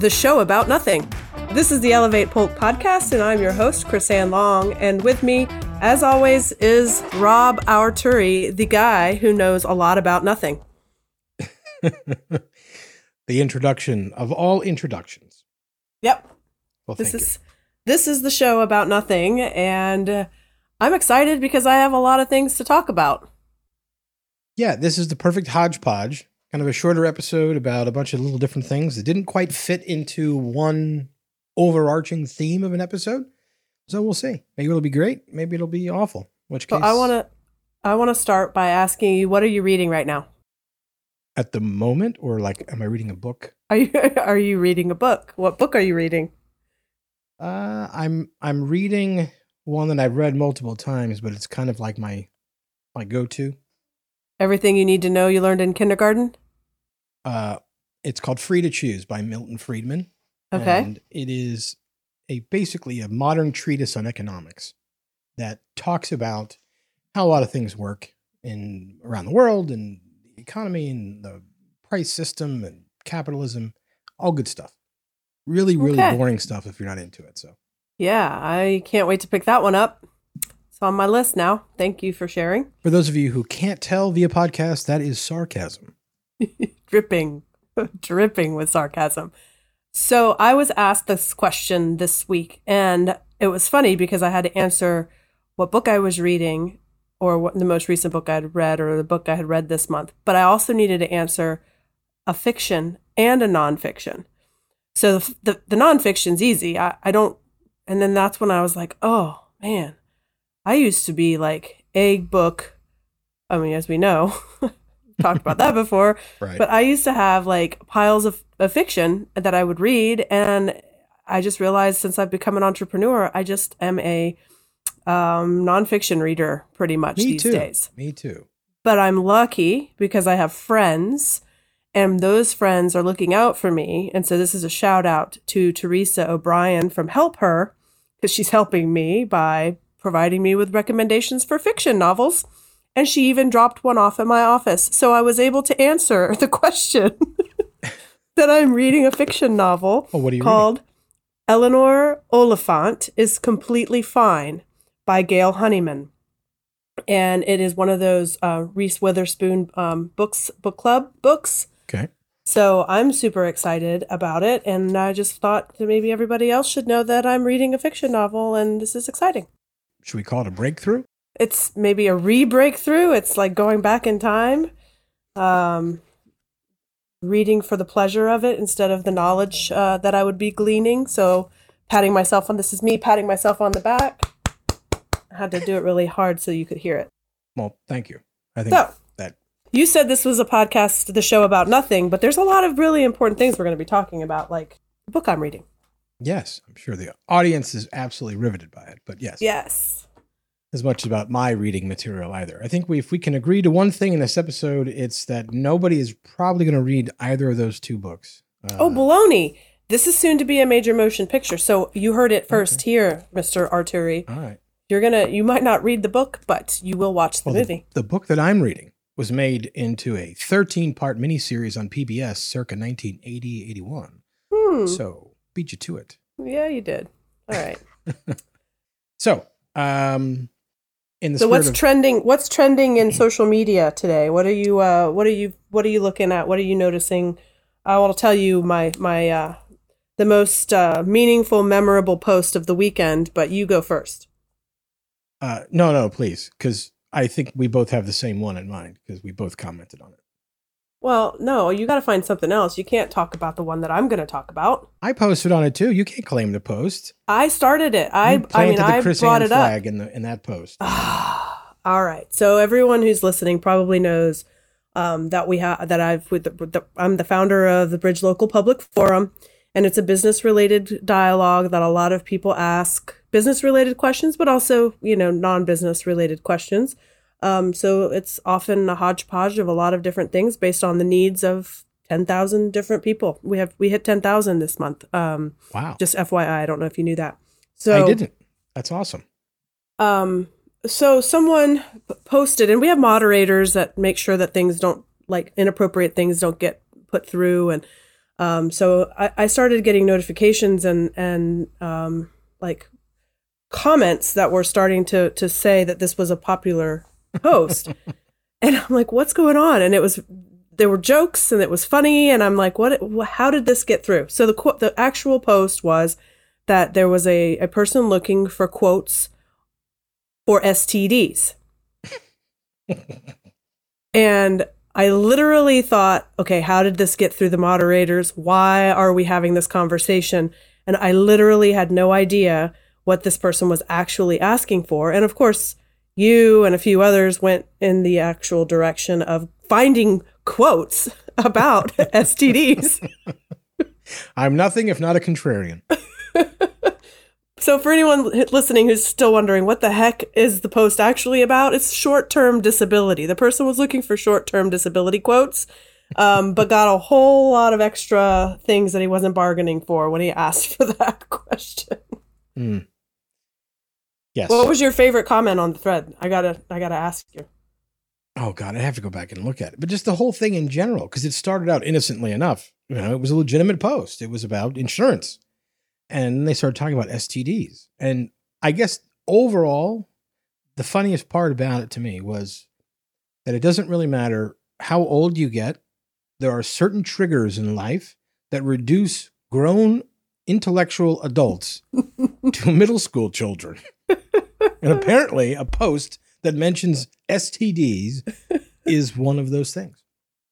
the show about nothing. This is the Elevate Polk podcast, and I'm your host, Chrisanne Long. And with me, as always, is Rob Arturi, the guy who knows a lot about nothing. the introduction of all introductions. Yep. Well, this is this is the show about nothing, and uh, I'm excited because I have a lot of things to talk about. Yeah, this is the perfect hodgepodge. Kind of a shorter episode about a bunch of little different things that didn't quite fit into one overarching theme of an episode. So we'll see. Maybe it'll be great. Maybe it'll be awful. Which So case, I want to I want to start by asking you, what are you reading right now? at the moment, or like, am I reading a book? Are you are you reading a book? What book are you reading? Uh, I'm I'm reading one that I've read multiple times, but it's kind of like my my go-to. Everything you need to know you learned in kindergarten. Uh, it's called Free to Choose by Milton Friedman. Okay. And it is a basically a modern treatise on economics that talks about how a lot of things work in around the world and the economy and the price system and capitalism, all good stuff. Really, really Okay. boring stuff if you're not into it. So Yeah, I can't wait to pick that one up. It's on my list now. Thank you for sharing. for those of you who can't tell via podcast, that is sarcasm. dripping, dripping with sarcasm. So I was asked this question this week, and it was funny because I had to answer what book I was reading, or what the most recent book I had read, or the book I had read this month. But I also needed to answer a fiction and a nonfiction. So the the, the nonfiction's easy. I, I don't, and then that's when I was like, oh man, I used to be like a book. I mean, as we know, talked about that before. Right. But I used to have like piles of, of fiction that I would read, and I just realized since I've become an entrepreneur, I just am a um, nonfiction reader pretty much Me these too. days. Me too. But I'm lucky because I have friends, and those friends are looking out for me. And so this is a shout out to Teresa O'Brien from Help Her because she's helping me by providing me with recommendations for fiction novels. And she even dropped one off at my office. So I was able to answer the question that I'm reading a fiction novel Oh, what are you called Eleanor Oliphant is Completely Fine by Gail Honeyman. And it is one of those uh, Reese Witherspoon um, books, book club books. Okay. So I'm super excited about it. And I just thought that maybe everybody else should know that I'm reading a fiction novel and this is exciting. Should we call it a breakthrough? It's maybe a re breakthrough. It's like going back in time, um, reading for the pleasure of it instead of the knowledge uh, that I would be gleaning. So patting myself on this is me patting myself on the back. I had to do it really hard so you could hear it. Well, thank you. I think So- that You said this was a podcast, the show about nothing, but there's a lot of really important things we're going to be talking about, like the book I'm reading. Yes, I'm sure the audience is absolutely riveted by it. But yes, Yes. as much about my reading material either. I think we, if we can agree to one thing in this episode, it's that nobody is probably going to read either of those two books. Uh, Oh, baloney. This is soon to be a major motion picture. So you heard it first here, Mr. Arturi. all right. You're gonna you might not read the book, but you will watch the Well, movie. The, the book that I'm reading was made into a 13 part miniseries on PBS circa 1980 81. Hmm. So beat you to it. yeah, you did. All right. So, um, in the so what's of, trending what's trending in social media today? What are you uh what are you what are you looking at? What are you noticing? I will tell you my my uh the most uh, meaningful, memorable post of the weekend, but you go first. uh, no, no, please, because I think we both have the same one in mind because we both commented on it. Well, no, you got to find something else. You can't talk about the one that I'm going to talk about. I posted on it too. You can't claim the post. I started it. I You I mean, the I Chris brought Ann it up. in the in that post. All right. So everyone who's listening probably knows um, that we have that I've with the, the I'm the founder of the Bridge Local Public Forum, and it's a business related dialogue that a lot of people ask business related questions, but also you know non business related questions. Um, so it's often a hodgepodge of a lot of different things based on the needs of ten thousand different people. We have we hit ten thousand this month. Um, Wow, just FYI, I don't know if you knew that. So I didn't. That's awesome. um so someone posted and we have moderators that make sure that things don't like inappropriate things don't get put through and Um, so I, I started getting notifications and and um, like comments that were starting to to say that this was a popular post, and I'm like, what's going on? And it was there were jokes and it was funny, and I'm like, what? How did this get through? So the the actual post was that there was a a person looking for quotes for STDs. and I literally thought, okay, how did this get through the moderators? Why are we having this conversation? And I literally had no idea what this person was actually asking for. And of course, you and a few others went in the actual direction of finding quotes about STDs. I'm nothing if not a contrarian. So, for anyone listening who's still wondering what the heck is the post actually about, it's short term disability. The person was looking for short term disability quotes, um, but got a whole lot of extra things that he wasn't bargaining for when he asked for that question. Mm. Yes. What was your favorite comment on the thread? I gotta, I gotta ask you. Oh God, I have to go back and look at it. But just the whole thing in general, because it started out innocently enough. You know, it was a legitimate post. It was about insurance and they started talking about STDs. And I guess overall, the funniest part about it to me was that it doesn't really matter how old you get. There are certain triggers in life that reduce grown intellectual adults to middle school children. and apparently, a post that mentions STDs is one of those things.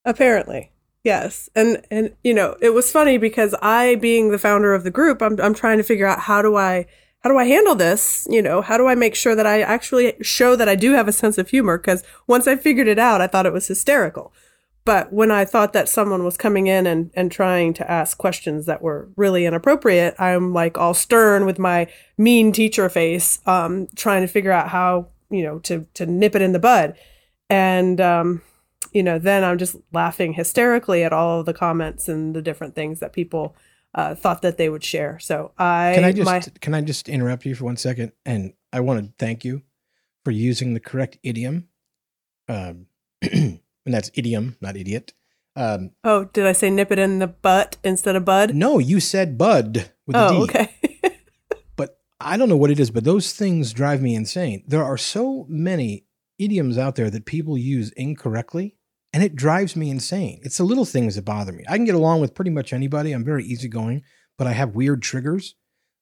Apparently. Yes. And and you know, it was funny because I being the founder of the group, I'm I'm trying to figure out how do I how do I handle this? You know, how do I make sure that I actually show that I do have a sense of humor cuz once I figured it out, I thought it was hysterical. But when I thought that someone was coming in and, and trying to ask questions that were really inappropriate, I'm like all stern with my mean teacher face, um, trying to figure out how, you know, to to nip it in the bud. And um, you know, then I'm just laughing hysterically at all of the comments and the different things that people uh, thought that they would share. So I can I just my, can I just interrupt you for one second, and I want to thank you for using the correct idiom, um, and that's idiom, not idiot. Um, oh, did I say nip it in the butt instead of bud? No, you said bud with oh, a D. okay. but I don't know what it is, but those things drive me insane. There are so many idioms out there that people use incorrectly and it drives me insane. It's the little things that bother me. I can get along with pretty much anybody. I'm very easygoing, but I have weird triggers.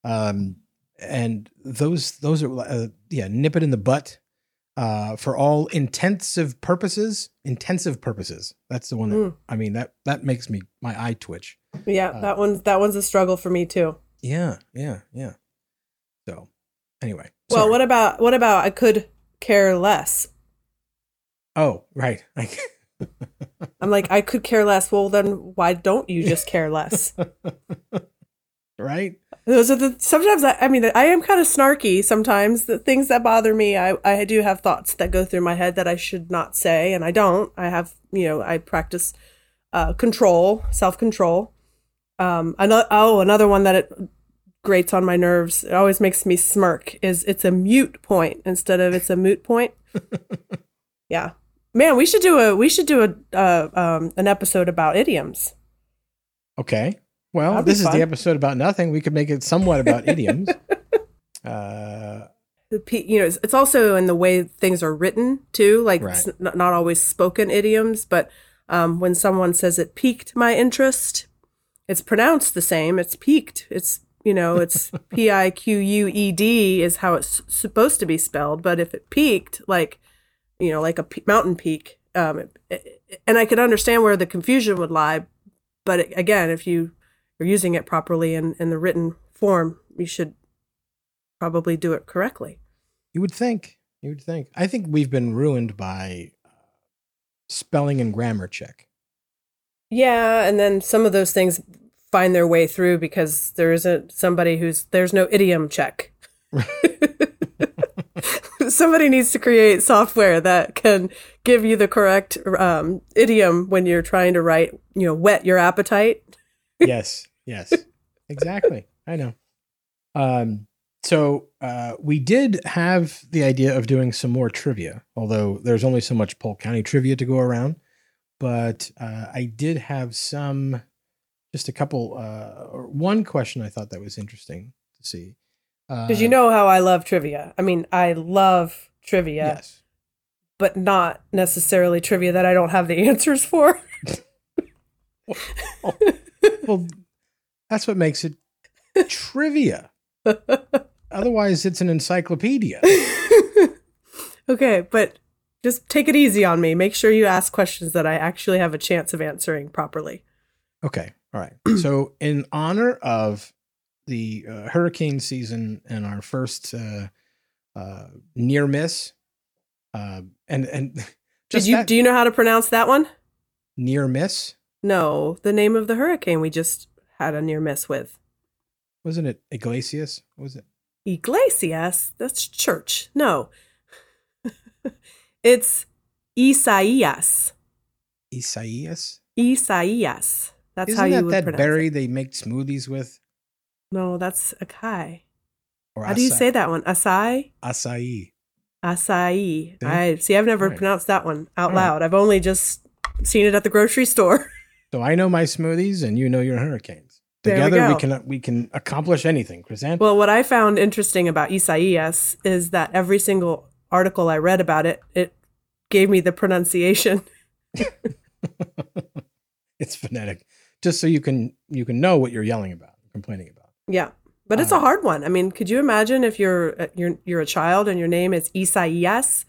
Um, and those those are uh, yeah, nip it in the butt. Uh, for all intensive purposes, intensive purposes. That's the one that mm. I mean that that makes me my eye twitch. Yeah, uh, that one's that one's a struggle for me too. Yeah, yeah, yeah. So, anyway. Well, sorry. what about what about I could care less? Oh, right. I'm like, I could care less. Well, then why don't you just care less? right? Those are the sometimes I, I mean I am kind of snarky sometimes. The things that bother me, I I do have thoughts that go through my head that I should not say, and I don't. I have you know I practice uh, control, self control. Um, another oh another one that it grates on my nerves. It always makes me smirk. Is it's a mute point instead of it's a moot point. yeah, Man, we should do a we should do a uh, um, an episode about idioms. Okay. Well, That'd this is the episode about nothing. We could make it somewhat about idioms. Uh, you know, it's also in the way things are written too. Like right. it's not always spoken idioms, but um, when someone says it piqued my interest, it's pronounced the same. It's piqued. It's you know, it's P I Q U E D is how it's supposed to be spelled. But if it peaked, like you know, like a p- mountain peak. Um, and I could understand where the confusion would lie, but again, if you are using it properly in, in the written form, you should probably do it correctly. You would think. You would think. I think we've been ruined by uh, spelling and grammar check. Yeah, and then some of those things find their way through because there isn't somebody who's there's no idiom check. somebody needs to create software that can give you the correct um, idiom when you're trying to write, you know, whet your appetite. Yes, yes, exactly. I know. Um, so uh, we did have the idea of doing some more trivia, although there's only so much Polk County trivia to go around. But uh, I did have some just a couple. Uh, or one question I thought that was interesting to see. Because Uh, you know how I love trivia. I mean, I love trivia, yes, but not necessarily trivia that I don't have the answers for. well, that's what makes it trivia. Otherwise, it's an encyclopedia. okay, but just take it easy on me. Make sure you ask questions that I actually have a chance of answering properly. Okay. All right. So, in honor of the uh, hurricane season and our first uh, uh, near miss, uh, and and Did you that do you know how to pronounce that one? near miss No, the name of the hurricane we just had a near miss with. wasn't it Iglesias? What was it? Iglesias, that's church. No. it's Isaias. Isaias? Isaias. That's Isn't how you that would that pronounce berry it. they make smoothies with? No, that's Akai. Or How do you say that one? Acai? Acai. Acai. See? I see. I've never Alright. pronounced that one out Alright. loud. I've only just seen it at the grocery store. So I know my smoothies, and you know your hurricanes. There we Together, we, can we can accomplish anything. Chrysanthemum. well, what I found interesting about Isaias is that every single article I read about it, it gave me the pronunciation. it's phonetic, just so you can you can know what you're yelling about, complaining about. Yeah, but it's Uh, a hard one. I mean, could you imagine if you're uh, you're you're a child and your name is Isaias,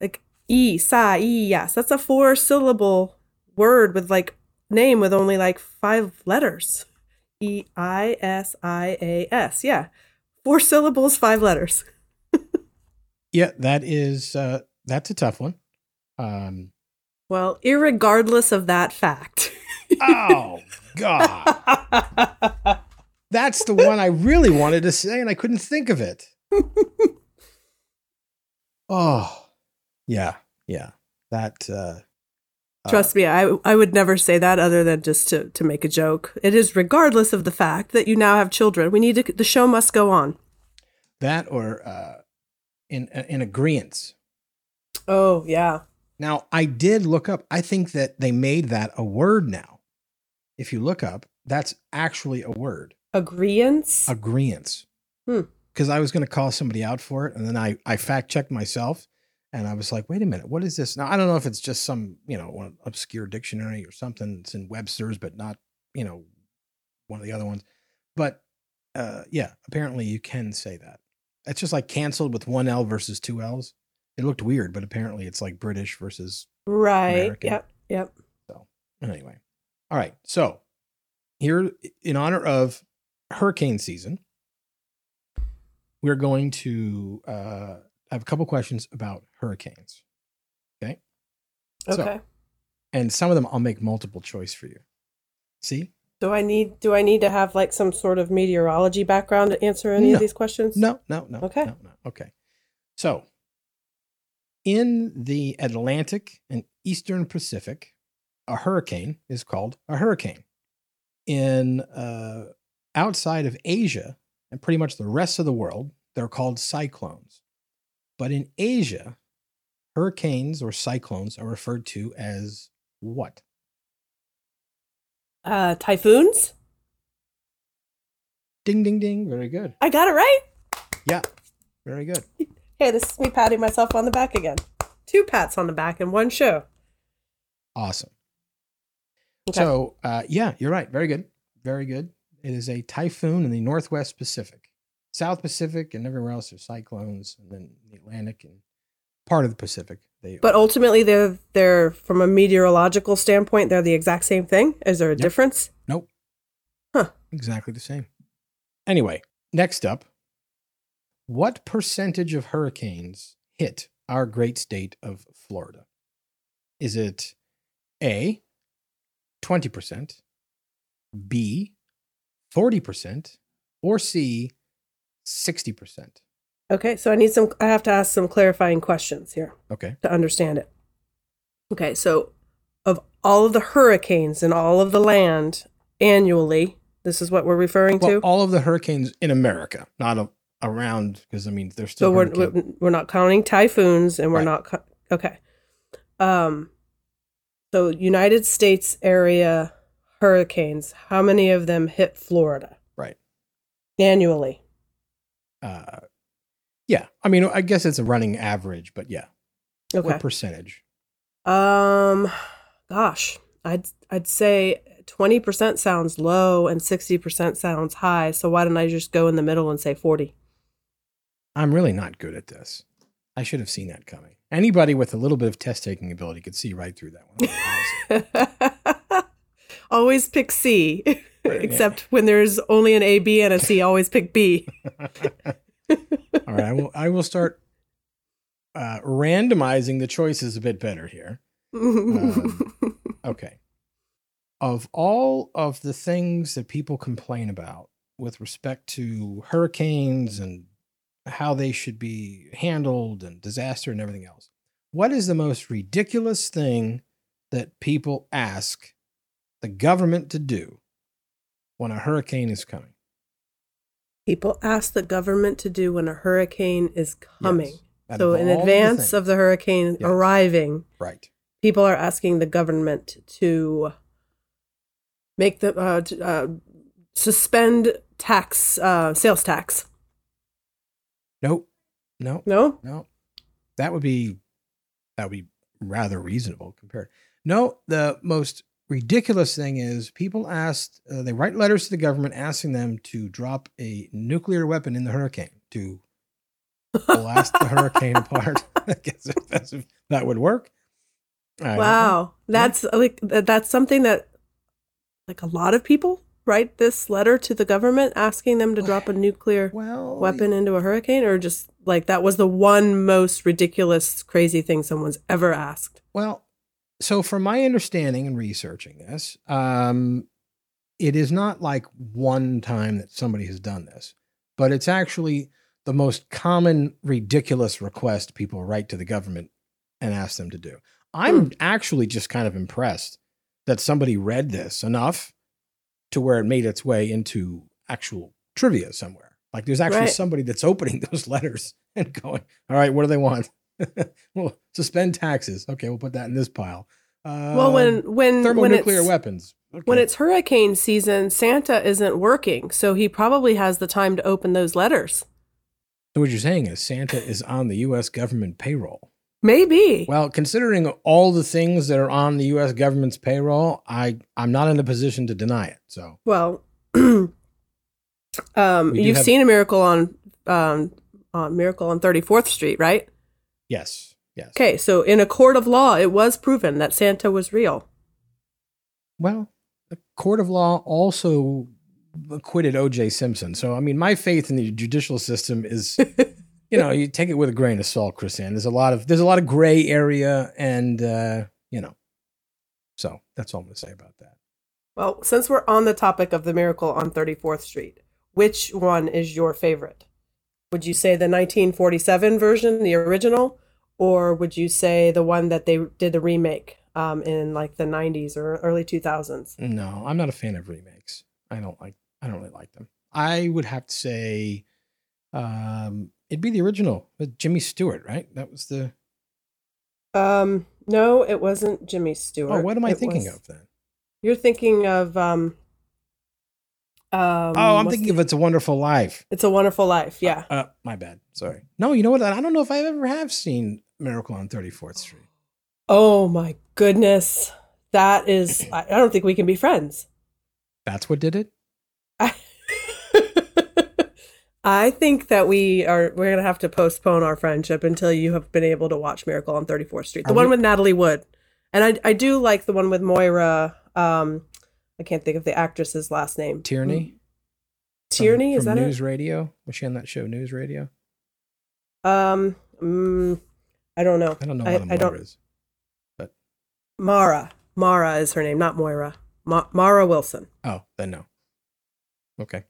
like Isaias? That's a four syllable word with like name with only like five letters. E I S I A S. Yeah, four syllables, five letters. Yeah, that is uh, that's a tough one. Um, Well, irregardless of that fact. oh God, that's the one I really wanted to say, and I couldn't think of it. oh, yeah, yeah. That uh, uh, Trust me, I I would never say that other than just to to make a joke. It is regardless of the fact that you now have children. We need to. The show must go on. that or uh, in in agreement. Oh yeah. Now, I did look up. I think that they made that a word now. If you look up, that's actually a word. Agreeance. Agreeance. Hmm. Because I was going to call somebody out for it, and then I I fact checked myself, and I was like, wait a minute, what is this? Now I don't know if it's just some you know obscure dictionary or something. It's in Webster's, but not you know one of the other ones. But uh, yeah, apparently you can say that. It's just like canceled with one L versus two L's. It looked weird, but apparently it's like British versus right. American. Yep. Yep. So anyway, all right. So, here, in honor of hurricane season, we're going to uh, have a couple questions about hurricanes. Okay. So- Okay. And some of them I'll make multiple choice for you. See? do I need Do I need to have like some sort of meteorology background to answer any No. of these questions? No, no, no. Okay. No, no. Okay. So, in the Atlantic and Eastern Pacific, a hurricane is called a hurricane. In uh, outside of Asia and pretty much the rest of the world, they're called cyclones. But in Asia, hurricanes or cyclones are referred to as what? Uh, typhoons. Ding, ding, ding. Very good. I got it right. Yeah, very good. Hey, this is me patting myself on the back again. Two pats on the back in one show. Awesome. Okay. So, uh, yeah, you're right. Very good. Very good. It is a typhoon in the Northwest Pacific. South Pacific and everywhere else are cyclones, and then the Atlantic and part of the Pacific. They But ultimately, they're they're from a meteorological standpoint, they're the exact same thing. Is there a difference? nope, Huh. exactly the same. Anyway, next up, what percentage of hurricanes hit our great state of Florida? Is it A, 20%, B, 40%, or C, 60%? Okay, so I need some. I have to ask some clarifying questions here Okay. to understand it. Okay, so of all of the hurricanes and all of the land annually, this is what we're referring Well, to. all of the hurricanes in America, not a, around, because I mean, there's still So we're, hurricane- we're we're not counting typhoons, and we're Right. not co- okay. Um, so United States area hurricanes, how many of them hit Florida Right. annually? Uh, yeah. I mean, I guess it's a running average, but yeah. Okay. What percentage? Um, gosh, I'd I'd say twenty percent sounds low and sixty percent sounds high. So why don't I just go in the middle and say forty? I'm really not good at this. I should have seen that coming. Anybody with a little bit of test taking ability could see right through that one. always pick C, Right, yeah. except when there's only an A, B, and a C. Always pick B. All right, I will. I will start uh, randomizing the choices a bit better here. Um, Okay. Of all of the things that people complain about with respect to hurricanes and how they should be handled and disaster and everything else, what is the most ridiculous thing that people ask the government to do when a hurricane is coming? People ask the government to do when a hurricane is coming. Yes. So in all the advance of the hurricane Yes. arriving, right. people are asking the government to make the uh, uh, suspend tax uh, sales tax. Nope. No. No, No, that would be that would be rather reasonable compared. No, the most ridiculous thing is people asked uh, they write letters to the government asking them to drop a nuclear weapon in the hurricane to blast the hurricane apart. I guess if that's if that would work. I wow, that's like that's something that like a lot of people write this letter to the government asking them to drop a nuclear Well, weapon into a hurricane, or just like that was the one most ridiculous, crazy thing someone's ever asked. Well, so from my understanding and researching this, um, it is not like one time that somebody has done this, but it's actually the most common ridiculous request people write to the government and ask them to do. I'm actually just kind of impressed that somebody read this enough to where it made its way into actual trivia somewhere. Like there's actually Right. somebody that's opening those letters and going, "All right, what do they want?" well, suspend taxes. Okay, we'll put that in this pile. Uh, well, when when when thermonuclear it's, weapons. Okay. when it's hurricane season, Santa isn't working, so he probably has the time to open those letters. so what you're saying is Santa is on the U.S. government payroll. Maybe. Well, considering all the things that are on the U.S. government's payroll, I I'm not in a position to deny it. So Well, um, We you've have- seen a miracle on um, on Miracle on Thirty Fourth Street, right? Yes, yes. Okay, so in a court of law, it was proven that Santa was real. Well, the court of law also acquitted O.J. Simpson. So I mean, my faith in the judicial system is. you know, you take it with a grain of salt, Chris. Ann. There's a lot of there's a lot of gray area, and uh, you know, so that's all I'm going to say about that. Well, since we're on the topic of the miracle on 34th Street, which one is your favorite? Would you say the 1947 version, the original, or would you say the one that they did the remake um, in like the 90s or early 2000s? No, I'm not a fan of remakes. I don't like. I don't really like them. I would have to say, um, it'd be the original with Jimmy Stewart, right? That was the. Um, no, it wasn't Jimmy Stewart. Oh, what am I It thinking was- of then? You're thinking of um. Um, oh, I'm thinking the- of It's a Wonderful Life. It's a Wonderful Life. Yeah. Uh, my bad. Sorry. No, you know what? I don't know if I ever have seen Miracle on 34th Street. Oh my goodness, that is. I, I don't think we can be friends. That's what did it. I, I think that we are we're gonna have to postpone our friendship until you have been able to watch Miracle on 34th Street, the Are one we- with Natalie Wood, and I I do like the one with Moira. Um, I can't think of the actress's last name. Tierney. Mm, Tierney from, is from that News Radio? Was she on that show, News Radio? Um, mm, I don't know. I don't know I- what I Moira don't- is. Mara. Mara is her name, not Moira. Ma- Mara Wilson. Oh, then no. Okay.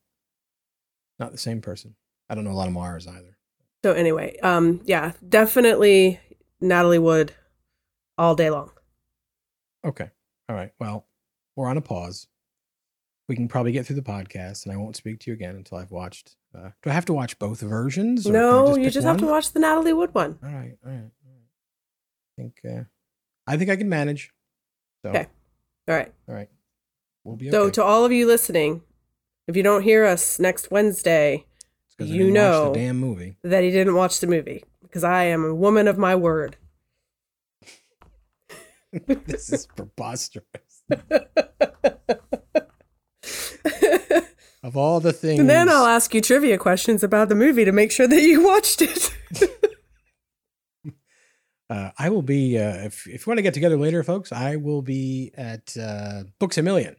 Not the same person. I don't know a lot of Mars either. So anyway, um, yeah, definitely Natalie Wood all day long. Okay. All right. Well, we're on a pause. We can probably get through the podcast, and I won't speak to you again until I've watched. Uh, do I have to watch both versions? or No, you pick just have to watch the Natalie Wood one. All right. All right. All right. I think. Uh, I think I can manage. So, Okay. All right. All right. We'll be okay. So, to all of you listening, if you don't hear us next Wednesday, It's 'cause I you know- damn movie. that he didn't watch the movie because I am a woman of my word. this is preposterous. Of all the things, and then I'll ask you trivia questions about the movie to make sure that you watched it. uh, I will be. Uh, if if you want to get together later, folks, I will be at uh, Books a Million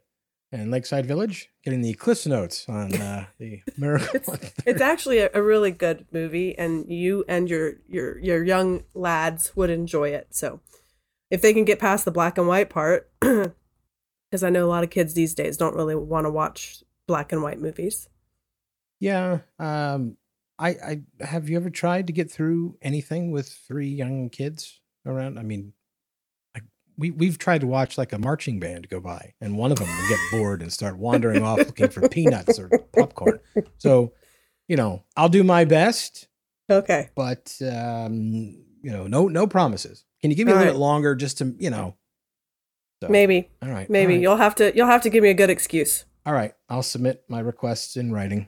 in Lakeside Village, getting the Cliffs Notes on uh, the Miracle. it's, it's actually a, a really good movie, and you and your your your young lads would enjoy it. So, if they can get past the black and white part, because I know a lot of kids these days don't really want to watch black and white movies. Yeah. Um, I, I have you ever tried to get through anything with three young kids around? I mean, like we we've tried to watch like a marching band go by, and one of them will get bored and start wandering off looking for peanuts or popcorn. So, you know, I'll do my best, Okay. but um, you know, no no promises. Can you give me a little right. bit longer just to you know? So, Maybe. All right. Maybe All right. you'll have to you'll have to give me a good excuse. All right. I'll submit my requests in writing.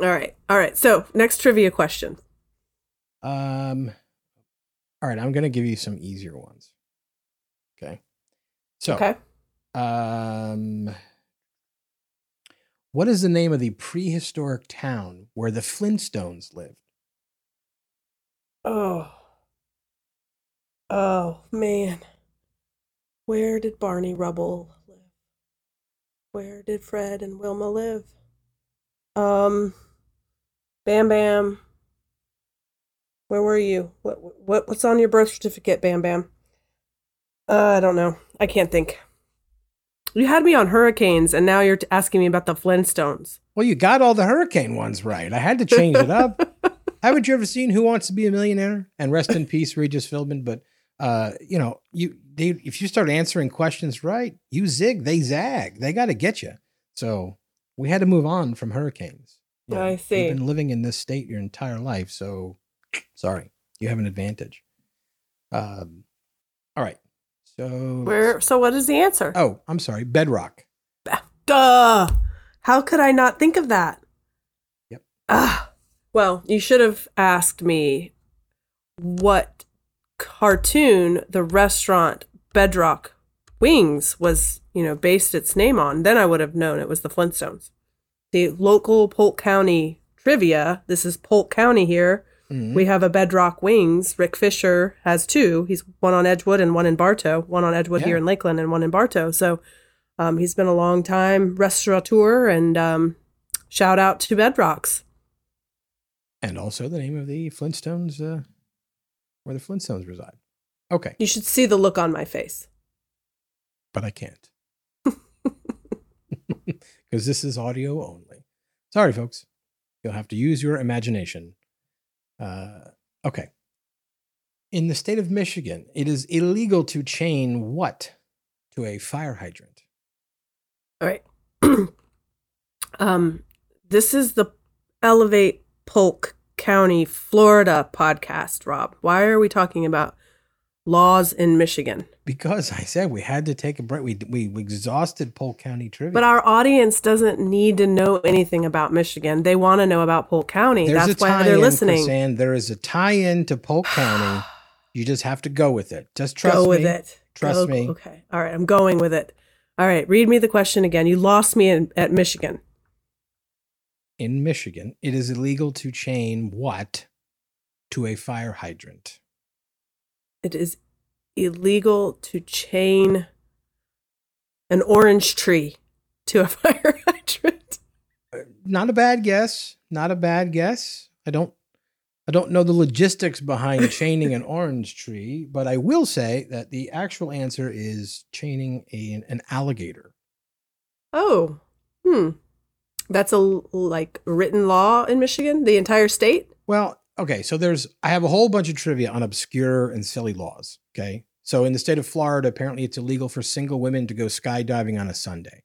All right. All right. So, next trivia question. Um, all right, I'm gonna give you some easier ones. Okay. So, Okay. um, what is the name of the prehistoric town where the Flintstones lived? Oh. Oh, man. Where did Barney Rubble live? Where did Fred and Wilma live? Um Bam Bam. Where were you? What what what's on your birth certificate, Bam Bam? Uh, I don't know. I can't think. You had me on hurricanes and now you're asking me about the Flintstones. Well, you got all the hurricane ones right. I had to change it up. Haven't you ever seen Who Wants to Be a Millionaire? And rest in peace, Regis Philbin. But uh, you know, you they if you start answering questions right, you zig, they zag. They got to get you. So we had to move on from hurricanes. You know, I see. You've been living in this state your entire life, so sorry, you have an advantage. Um, all right. So Where so what is the answer? Oh, I'm sorry, Bedrock. Duh. How could I not think of that? Yep. Ah. Well, you should have asked me what cartoon the restaurant Bedrock Wings was, you know, based its name on. Then I would have known it was the Flintstones. The local Polk County trivia. This is Polk County here. Mhm. We have a Bedrock Wings. Rick Fisher has two. He's one on Edgewood and one in Bartow. One on Edgewood here in Lakeland and one in Bartow. So um, he's been a long time restaurateur and um, shout out to Bedrocks. and also the name of the Flintstones, uh, where the Flintstones reside. Okay, You should see the look on my face. but I can't because this is audio only. Sorry, folks. You'll have to use your imagination. Uh, okay. In the state of Michigan, it is illegal to chain what to a fire hydrant? All right. um, this is the Elevate Polk County, Florida podcast, Rob. Why are we talking about laws in Michigan? Because I said we had to take a break. We we exhausted Polk County trivia. But our audience doesn't need to know anything about Michigan. They want to know about Polk County. There's That's why they're listening. And there is a tie-in to Polk County. You just have to go with it. Just trust Go me. with it. Trust Go- me. Okay. All right. I'm going with it. All right. Read me the question again. You lost me in, at Michigan. In Michigan, it is illegal to chain what to a fire hydrant? It is illegal to chain an orange tree to a fire hydrant. Uh, Not a bad guess. Not a bad guess. I don't I don't know the logistics behind chaining an orange tree, but I will say that the actual answer is chaining a, an alligator. Oh. Hmm. That's a like written law in Michigan, the entire state? Well, okay, so there's I have a whole bunch of trivia on obscure and silly laws. Okay. So in the state of Florida, apparently it's illegal for single women to go skydiving on a Sunday.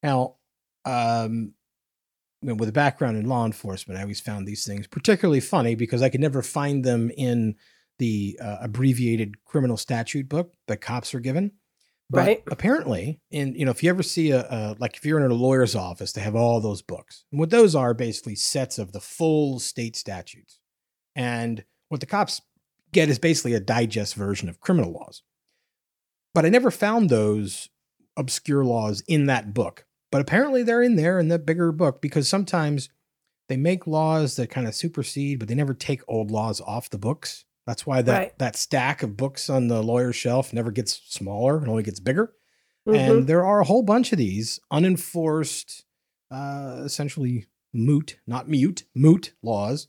Now, um, with a background in law enforcement, I always found these things particularly funny because I could never find them in the uh, abbreviated criminal statute book that cops are given. But Right. apparently, in you know, if you ever see a, a like if you're in a lawyer's office, they have all those books. And what those are basically sets of the full state statutes. And what the cops get is basically a digest version of criminal laws. But I never found those obscure laws in that book. But apparently they're in there in the bigger book because sometimes they make laws that kind of supersede, but they never take old laws off the books. That's why that, Right. that stack of books on the lawyer's shelf never gets smaller, it only gets bigger. Mhm. And there are a whole bunch of these unenforced, uh, essentially moot, not mute, moot laws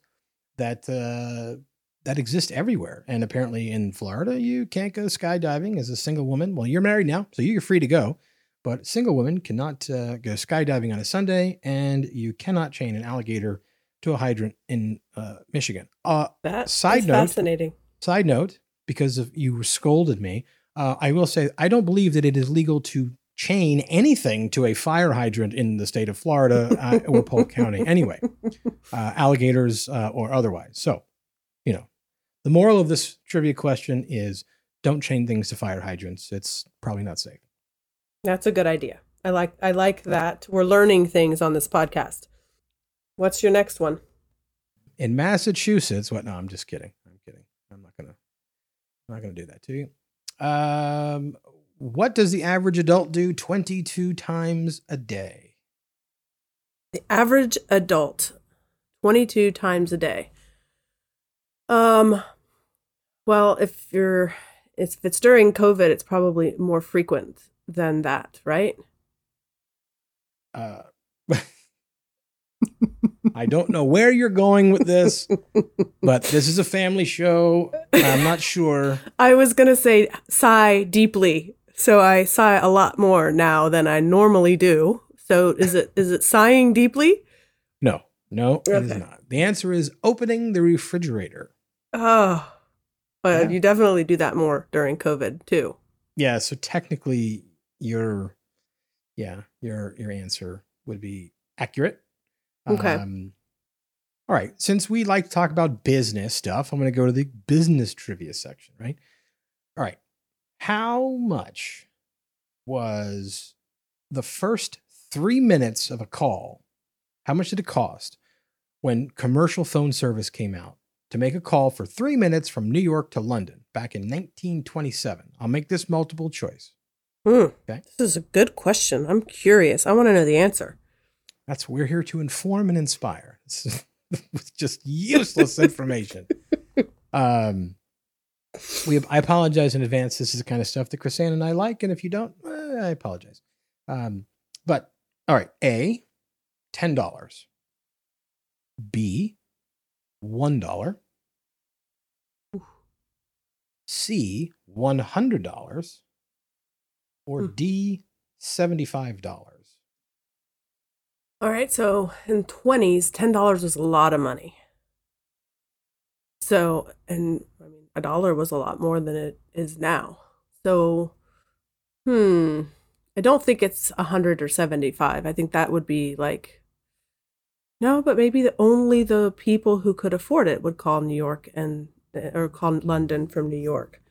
that uh, that exist everywhere. And apparently in Florida, you can't go skydiving as a single woman. Well, you're married now, so you're free to go. But single women cannot uh, go skydiving on a Sunday, and you cannot chain an alligator to a hydrant in uh, Michigan. Uh, That Side note- fascinating. Side note, because of you scolded me, uh, I will say I don't believe that it is legal to chain anything to a fire hydrant in the state of Florida uh, or Polk County. Anyway, uh, alligators uh, or otherwise. So, you know, the moral of this trivia question is don't chain things to fire hydrants. It's probably not safe. That's a good idea. I like I like that. We're learning things on this podcast. What's your next one? In Massachusetts, what? No, I'm just kidding. I'm kidding. I'm not gonna. I'm not gonna do that to you. Um, what does the average adult do 22 times a day? The average adult 22 times a day. Um well, if you're if it's during COVID, it's probably more frequent than that, right? Uh, I don't know where you're going with this, but this is a family show. I'm not sure. I was going to say sigh deeply. So I sigh a lot more now than I normally do. So is it is it sighing deeply? No, no, it is not. The answer is opening the refrigerator. Oh. But Yeah. you definitely do that more during COVID too. Yeah, so technically your yeah, your your answer would be accurate. Okay. Um, all right, since we like to talk about business stuff, I'm going to go to the business trivia section, right? All right. How much was the first 3 minutes of a call? How much did it cost when commercial phone service came out to make a call for 3 minutes from New York to London back in 1927? I'll make this multiple choice. Hmm. Okay. This is a good question. I'm curious. I want to know the answer. That's we're here to inform and inspire. With just useless information. Um, we I apologize in advance. This is the kind of stuff that Chrisanne and I like, and if you don't, eh, I apologize. Um, but all right, A, ten dollars. B, one dollar. C, one hundred dollars. Or Hmm. D, seventy-five dollars. All right. So in 20s, $10 was a lot of money. So, and I mean, a dollar was a lot more than it is now. So, hmm. I don't think it's 100 or 75. I think that would be like, no, but maybe the, only the people who could afford it would call New York and, or call London from New York.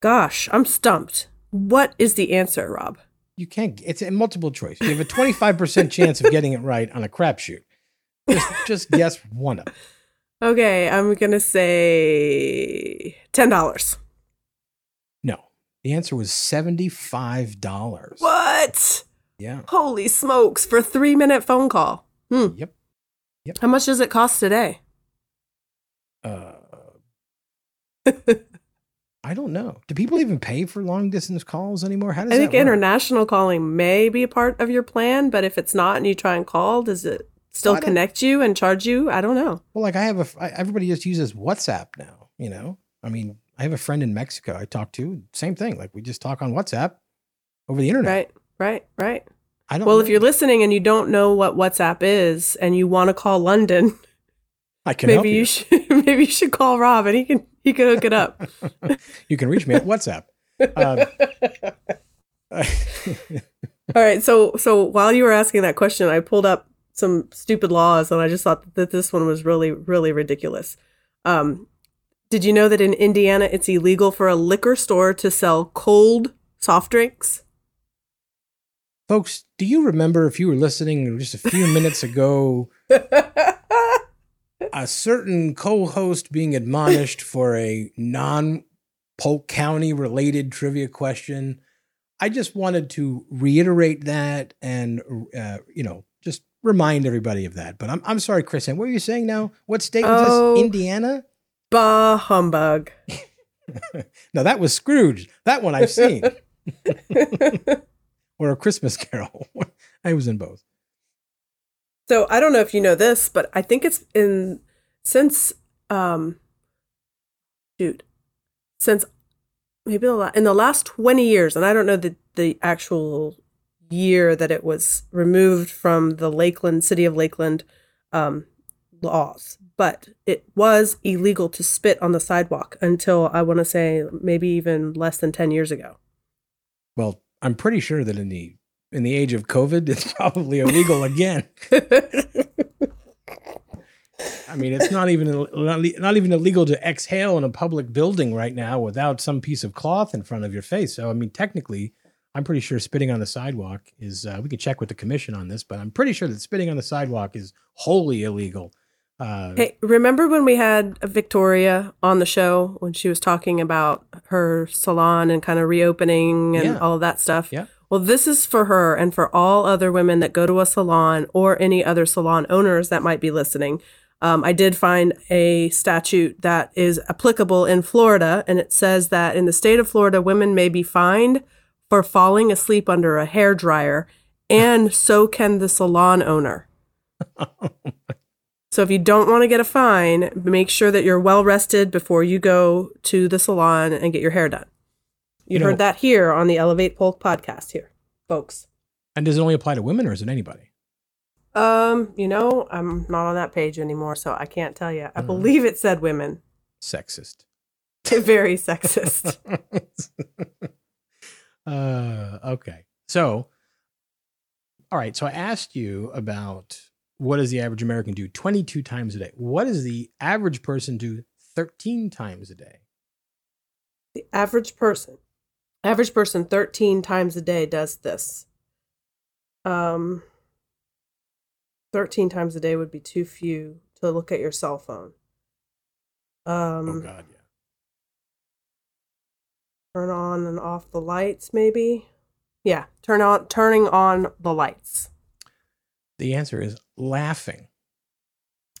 Gosh, I'm stumped. What is the answer, Rob? You can't. It's a multiple choice. You have a twenty five percent chance of getting it right on a crapshoot. Just, just guess one of. them. Okay, I'm gonna say ten dollars. No, the answer was seventy five dollars. What? Yeah. Holy smokes! For a three minute phone call. Hmm. Yep. How much does it cost today? Uh, I don't know. Do people even pay for long distance calls anymore? How does I think that work? international calling may be a part of your plan, but if it's not and you try and call, does it still connect you and charge you? I don't know. Well, like I have a. I, everybody just uses WhatsApp now. You know. I mean, I have a friend in Mexico I talk to. Same thing. Like we just talk on WhatsApp over the internet. Right, right, right. I don't. Well, if you're listening and you don't know what WhatsApp is and you want to call London, I can help maybe you. you should maybe you should call Rob and he can he can hook it up. you can reach me at WhatsApp. Um, All right, so so while you were asking that question, I pulled up some stupid laws, and I just thought that this one was really really ridiculous. Um, did you know that in Indiana it's illegal for a liquor store to sell cold soft drinks. Folks, do you remember if you were listening just a few minutes ago, a certain co host being admonished for a non Polk County related trivia question? I just wanted to reiterate that and, uh, you know, just remind everybody of that. But I'm, I'm sorry, Chris. And what are you saying now? What state was Oh. this? Indiana? Bah humbug. no, that was Scrooge. That one I've seen. or a Christmas Carol. I was in both. So I don't know if you know this, but I think it's in since um shoot since maybe the la- in the last 20 years and I don't know the the actual year that it was removed from the Lakeland city of Lakeland um laws, but it was illegal to spit on the sidewalk until I want to say maybe even less than 10 years ago. Well, I'm pretty sure that in the in the age of COVID, it's probably illegal again. I mean, it's not even not not even illegal to exhale in a public building right now without some piece of cloth in front of your face. So, I mean, technically, I'm pretty sure spitting on the sidewalk is. Uh, we could check with the commission on this, but I'm pretty sure that spitting on the sidewalk is wholly illegal. Uh, Hey, remember when we had Victoria on the show when she was talking about her salon and kind of reopening and Yeah. all of that stuff? Yeah. Well, this is for her and for all other women that go to a salon or any other salon owners that might be listening. Um, I did find a statute that is applicable in Florida, and it says that in the state of Florida, women may be fined for falling asleep under a hair dryer, and so can the salon owner. So if you don't want to get a fine, make sure that you're well rested before you go to the salon and get your hair done. You, You know- heard that here on the Elevate Polk podcast here, folks. and does it only apply to women or is it anybody? Um, you know, I'm not on that page anymore, so I can't tell you. I Mhm. believe it said women. Sexist. Very sexist. uh, okay. So, all right. So I asked you about what does the average American do 22 times a day? What does the average person do 13 times a day? the average person, average person 13 times a day does this. Um, 13 times a day would be too few to look at your cell phone. Um, oh, God. Yeah. turn on and off the lights maybe yeah turn on turning on the lights The answer is laughing.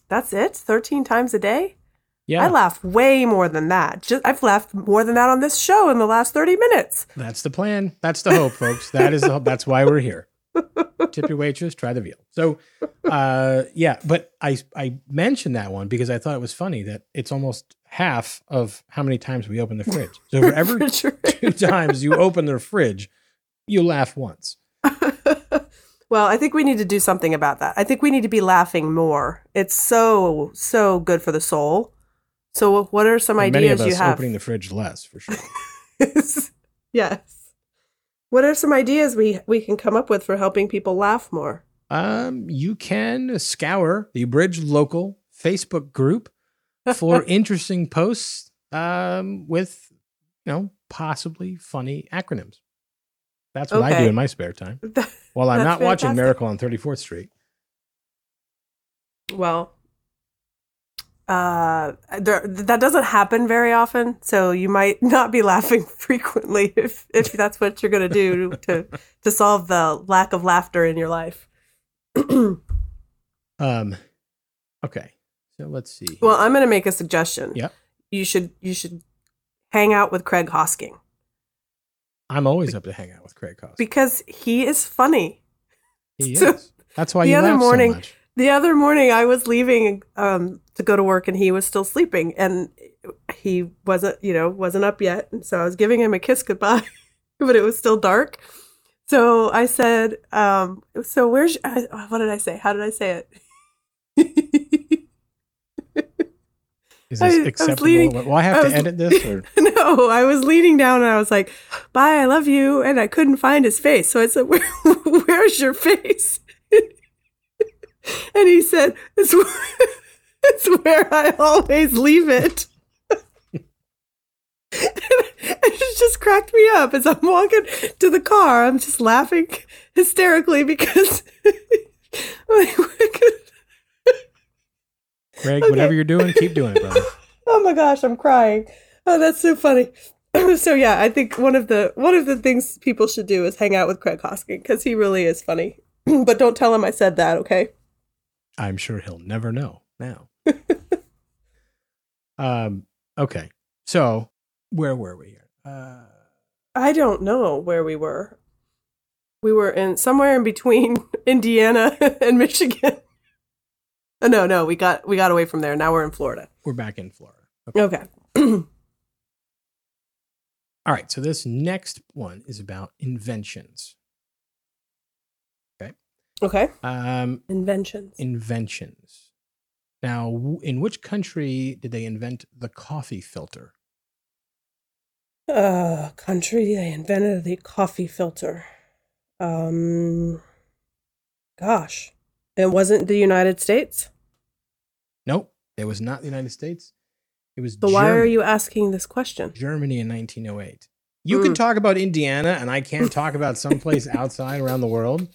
that's it 13 times a day Yeah. i laugh way more than that Just, i've laughed more than that on this show in the last 30 minutes That's the plan. That's the hope, folks. That is the, that's why we're here. Tip your waitress, try the veal. So, uh, yeah, but I I mentioned that one because I thought it was funny that it's almost half of how many times we open the fridge. So for every two times you open the fridge, you laugh once. well i think we need to do something about that i think we need to be laughing more it's so so good for the soul so what are some And many ideas of us you have opening the fridge less for sure. yes what are some ideas we we can come up with for helping people laugh more Um, you can scour the Bridge Local Facebook group for interesting posts um, with, you know, possibly funny acronyms. That's what I do in my spare time while I'm not watching. Miracle on 34th Street. Well, uh, there, that doesn't happen very often, so you might not be laughing frequently if if that's what you're going to do to to solve the lack of laughter in your life. Um, okay, so let's see. Well, I'm going to make a suggestion. Yeah. You should you should hang out with Craig Hosking I'm always up to hang out with Craig Cost. because he is funny. He so is. That's why the you other laugh morning- so much. The other morning, I was leaving um, to go to work, and he was still sleeping, and he wasn't, you know, wasn't up yet. And so I was giving him a kiss goodbye, but it was still dark. So I said, um, "So where's? I, what did I say? How did I say it?" Is I- I this was acceptable? leaning- Will I have I to edit this? Or? no, I was leaning down, and I was like, "Bye, I love you," and I couldn't find his face. So I said, Where, "Where's your face?" And he said, "It's where, it's where I always leave it." I was just cracked me up as I'm walking to the car. I'm just laughing hysterically because. Greg, Okay. whatever you're doing, keep doing it, brother. oh my gosh, I'm crying. Oh, that's so funny. so yeah, I think one of the one of the things people should do is hang out with Craig Hosking because he really is funny. but don't tell him I said that, okay? I'm sure he'll never know now. um. Okay. So where were we here? Uh, I don't know where we were. We were in somewhere in between Indiana and Michigan. Oh, no, no, we got we got away from there. Now we're in Florida. we're back in Florida. Okay. Okay. All right. So this next one is about inventions. Okay. Um, Inventions. inventions. Now, w- in which country did they invent the coffee filter? uh country they invented the coffee filter. Um gosh. It wasn't the United States? Nope, it was not the United States. It was So why are you asking this question? Germany in 1908. You can Mm. talk about Indiana, and I can't talk about someplace outside around the world.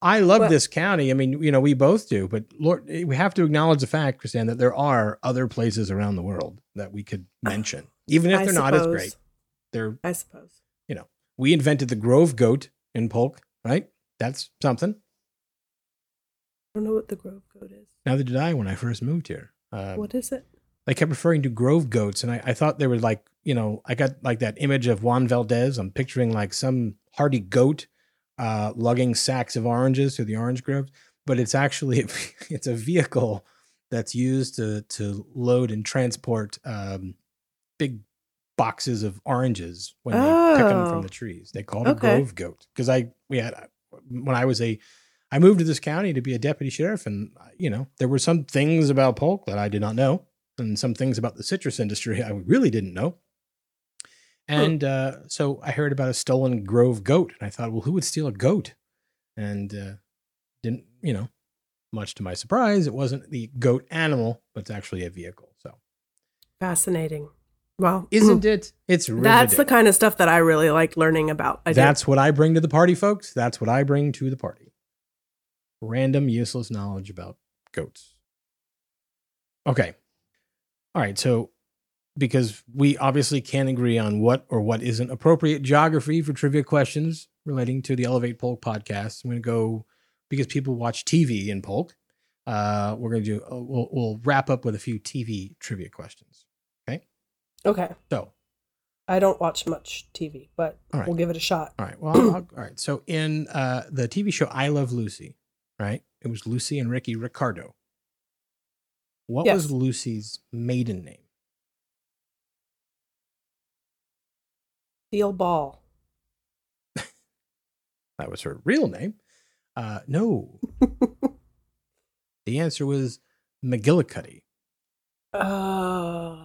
I love Well- this county. I mean, you know, we both do, but Lord, we have to acknowledge the fact, Chrisanne, that there are other places around the world that we could mention, even if I they're not as great. They're I suppose. You know, we invented the Grove goat in Polk, right? That's something. I don't know what the Grove Goat is. Neither did I when I first moved here. Um, what is it? they kept referring to Grove goats, and I, I thought they were like, you know, I got like that image of Juan Valdez. I'm picturing like some hardy goat uh, lugging sacks of oranges through the orange groves, but it's actually it's a vehicle that's used to to load and transport um, big boxes of oranges when they pick them Oh. from the trees. They call it a Grove goat because I we had when I was a I moved to this county to be a deputy sheriff, and you know there were some things about Polk that I did not know, and some things about the citrus industry I really didn't know. And uh, so I heard about a stolen Grove goat, and I thought, well, who would steal a goat? And uh, didn't, you know, much to my surprise, it wasn't the goat animal, but it's actually a vehicle. So Fascinating. Well, isn't it? It's riveting. that's the kind of stuff that I really like learning about. I do. That's what I bring to the party, folks. That's what I bring to the party. Random, useless knowledge about goats. Okay. All right. So, because we obviously can't agree on what or what isn't appropriate geography for trivia questions relating to the Elevate Polk podcast, I'm going to go because people watch TV in Polk. Uh, we're going to do, uh, we'll, we'll wrap up with a few TV trivia questions. okay. Okay. So, I don't watch much TV, but right. we'll give it a shot. All right. Well, I'll- all right. So in uh, the TV show I Love Lucy, right? It was Lucy and Ricky Ricardo. What Yes. was Lucy's maiden name? Lucille Ball. That was her real name. Uh, no. the answer was McGillicuddy. Oh.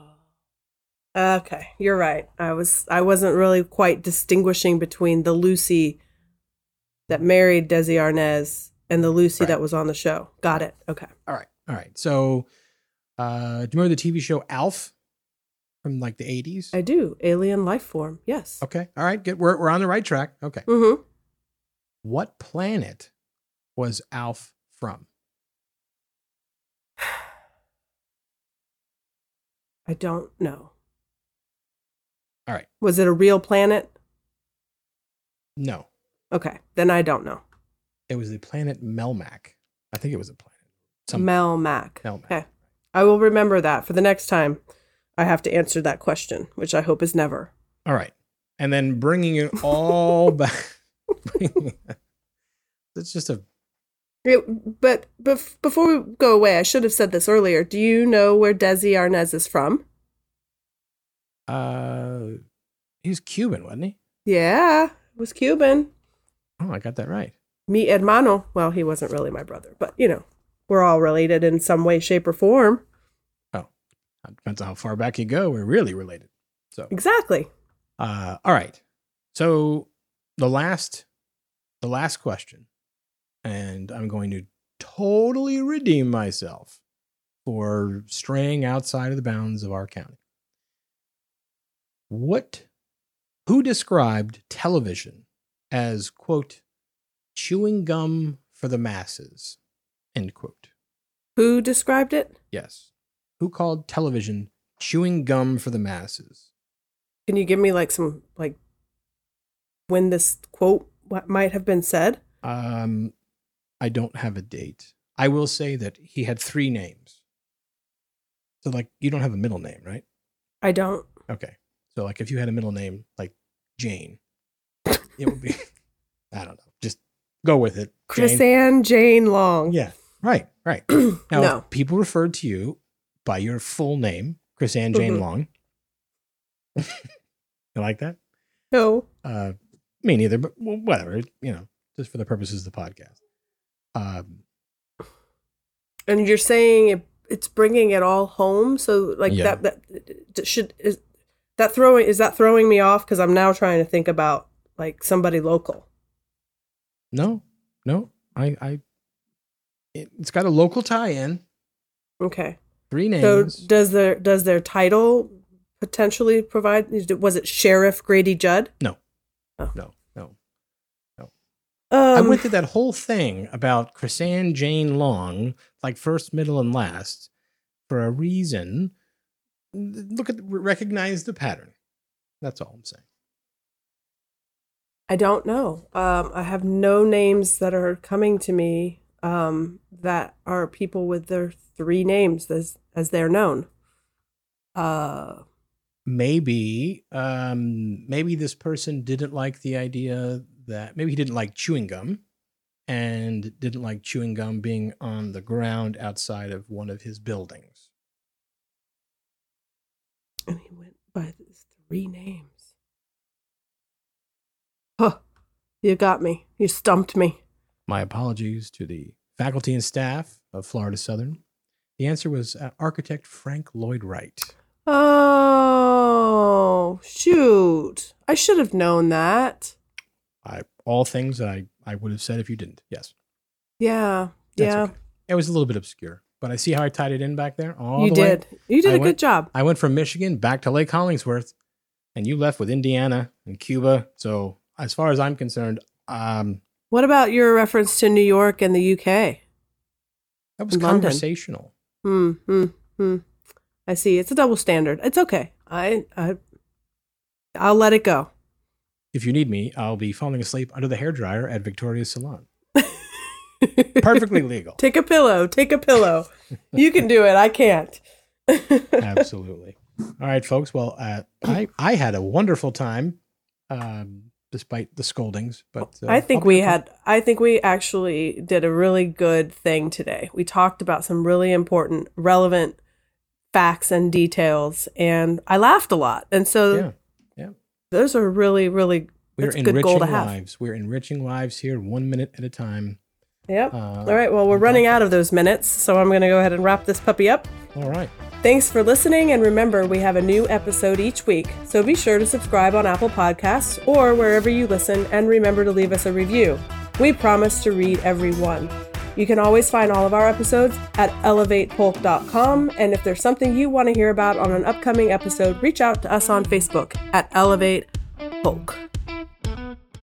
Okay, you're right. I was I wasn't really quite distinguishing between the Lucy that married Desi Arnaz and the Lucy Right. that was on the show. Got it. Okay. All right. All right. So, uh, do you remember the TV show Alf from like the 80s? I do. Alien life form. Yes. okay. All right. Good. We're, we're on the right track. Okay. Mm-hmm. What planet was Alf from? I don't know. All right. Was it a real planet? No. Okay, then I don't know. It was the planet Melmac. I think it was a planet. Some Mel Mac. Melmac. Okay. I will remember that for the next time I have to answer that question, which I hope is never. All right. And then bringing it all back. it's just a. It- but bef- before we go away, I should have said this earlier. Do you know where Desi Arnaz is from? Uh, he's Cuban, wasn't he? Yeah, was Cuban. Oh, I got that right. Mi hermano. Well, he wasn't really my brother, but you know, we're all related in some way, shape, or form. Depends on how far back you go. We're really related. So, Exactly. uh, all right. So the last, the last question, and I'm going to totally redeem myself for straying outside of the bounds of our county. What Who described television as, quote, chewing gum for the masses, end quote? Who described it? Yes. Who called television chewing gum for the masses? Can you give me like some like when this quote might have been said? Um, I don't have a date. I will say that he had three names. So, like, you don't have a middle name, right? I don't. Okay. So, like, if you had a middle name like Jane, it would be, I don't know, just go with it. Chris Jane. Ann Jane Long. Yeah. Right. Right. Now, No. people referred to you by your full name, Chrisanne Jane Mhm. Long. you like that? No. Uh, me neither, but well, whatever. You know, just for the purposes of the podcast. Um, And you're saying it, it's bringing it all home. So like Yeah. that that should is that throwing is that throwing me off because I'm now trying to think about like somebody local. no, no, I, I, it's got a local tie-in. Okay. Three So does their does their title potentially provide? Was it Sheriff Grady Judd? no, Oh. no, no. Um, I went through that whole thing about Chrisanne Jane Long, like first, middle, and last, for a reason. Look at, recognize the pattern. That's all I'm saying. I don't know. Um, I have no names that are coming to me um, that are people with their three names as as they're known. Uh, Maybe, um, maybe this person didn't like the idea that maybe he didn't like chewing gum, and didn't like chewing gum being on the ground outside of one of his buildings. and he went by his three names. Huh. You got me. You stumped me. My apologies to the faculty and staff of Florida Southern. The answer was uh, architect Frank Lloyd Wright. Oh, shoot. I should have known that. I, all things that I, I would have said if you didn't. Yes. Yeah. That's yeah. okay. It was a little bit obscure, but I see how I tied it in back there. All You the way. did. You did I a went- good job. I went from Michigan back to Lake Hollingsworth, and you left with Indiana and Cuba. So, as far as I'm concerned, um, What about your reference to New York and the UK? that was conversational. Hmm, hmm, hmm. I see. It's a double standard. It's okay. I, I, I'll let it go. If you need me, I'll be falling asleep under the hairdryer at Victoria's Salon. Perfectly legal. Take a pillow. Take a pillow. You can do it. I can't. Absolutely. All right, folks. Well, uh, I I had a wonderful time, um, despite the scoldings. But uh, I think we had. I think we actually did a really good thing today. We talked about some really important, relevant facts and details, and I laughed a lot. And so Yeah, yeah. those are really, really. We're That's good goal enriching lives. We're enriching lives here, one minute at a time. Yep. Uh, All right. Well, we're running out of those minutes, so I'm going to go ahead and wrap this puppy up. All right. Thanks for listening, and remember, we have a new episode each week, so be sure to subscribe on Apple Podcasts or wherever you listen, and remember to leave us a review. We promise to read every one. You can always find all of our episodes at elevatepolk.com, and if there's something you want to hear about on an upcoming episode, reach out to us on Facebook at Elevate Polk.